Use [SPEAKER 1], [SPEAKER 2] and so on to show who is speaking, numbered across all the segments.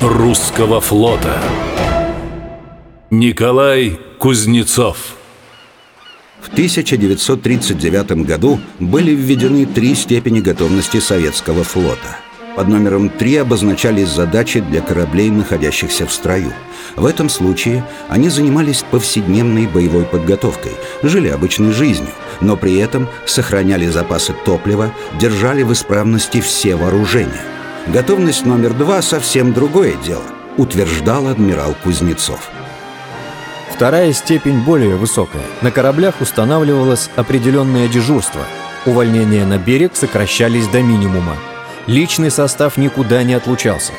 [SPEAKER 1] русского флота Николай Кузнецов
[SPEAKER 2] В 1939 году были введены три степени готовности советского флота. Под номером 3 обозначались задачи для кораблей, находящихся в строю. В этом случае они занимались повседневной боевой подготовкой, жили обычной жизнью, но при этом сохраняли запасы топлива, держали в исправности все вооружения. Готовность номер два совсем другое дело, утверждал адмирал Кузнецов.
[SPEAKER 3] Вторая степень более высокая. На кораблях устанавливалось определенное дежурство. Увольнения на берег сокращались до минимума. Личный состав никуда не отлучался.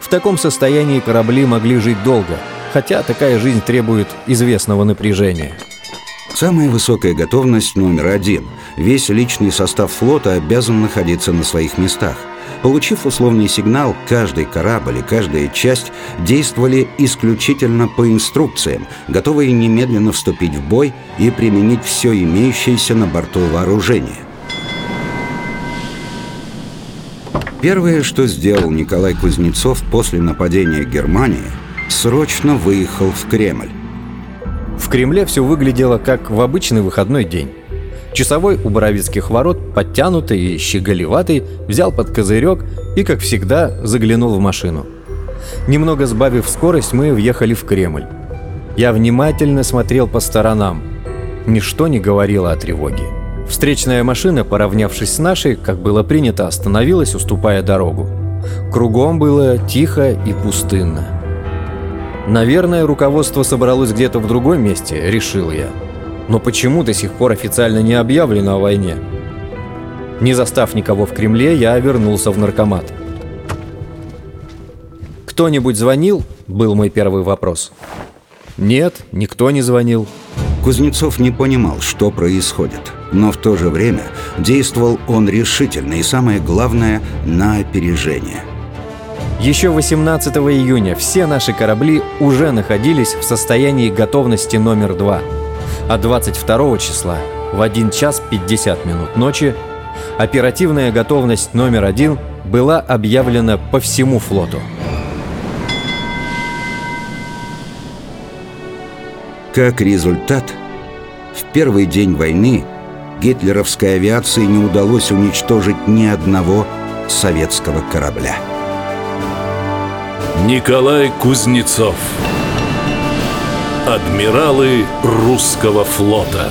[SPEAKER 3] В таком состоянии корабли могли жить долго, хотя такая жизнь требует известного напряжения.
[SPEAKER 2] Самая высокая готовность номер один. Весь личный состав флота обязан находиться на своих местах. Получив условный сигнал, каждый корабль и каждая часть действовали исключительно по инструкциям, готовые немедленно вступить в бой и применить все имеющееся на борту вооружение. Первое, что сделал Николай Кузнецов после нападения Германии, срочно выехал в Кремль.
[SPEAKER 3] В Кремле все выглядело как в обычный выходной день. Часовой у Боровицких ворот, подтянутый и щеголеватый, взял под козырек и, как всегда, заглянул в машину. Немного сбавив скорость, мы въехали в Кремль. Я внимательно смотрел по сторонам. Ничто не говорило о тревоге. Встречная машина, поравнявшись с нашей, как было принято, остановилась, уступая дорогу. Кругом было тихо и пустынно. Наверное, руководство собралось где-то в другом месте, решил я. Но почему до сих пор официально не объявлено о войне? Не застав никого в Кремле, я вернулся в наркомат. «Кто-нибудь звонил?» – был мой первый вопрос. «Нет, никто не звонил».
[SPEAKER 2] Кузнецов не понимал, что происходит, но в то же время действовал он решительно и, самое главное, на опережение.
[SPEAKER 3] Еще 18 июня все наши корабли уже находились в состоянии готовности номер два, а 22 числа в 1 час 50 минут ночи оперативная готовность номер один была объявлена по всему флоту.
[SPEAKER 2] Как результат, в первый день войны гитлеровской авиации не удалось уничтожить ни одного советского корабля.
[SPEAKER 1] Николай Кузнецов Адмиралы русского флота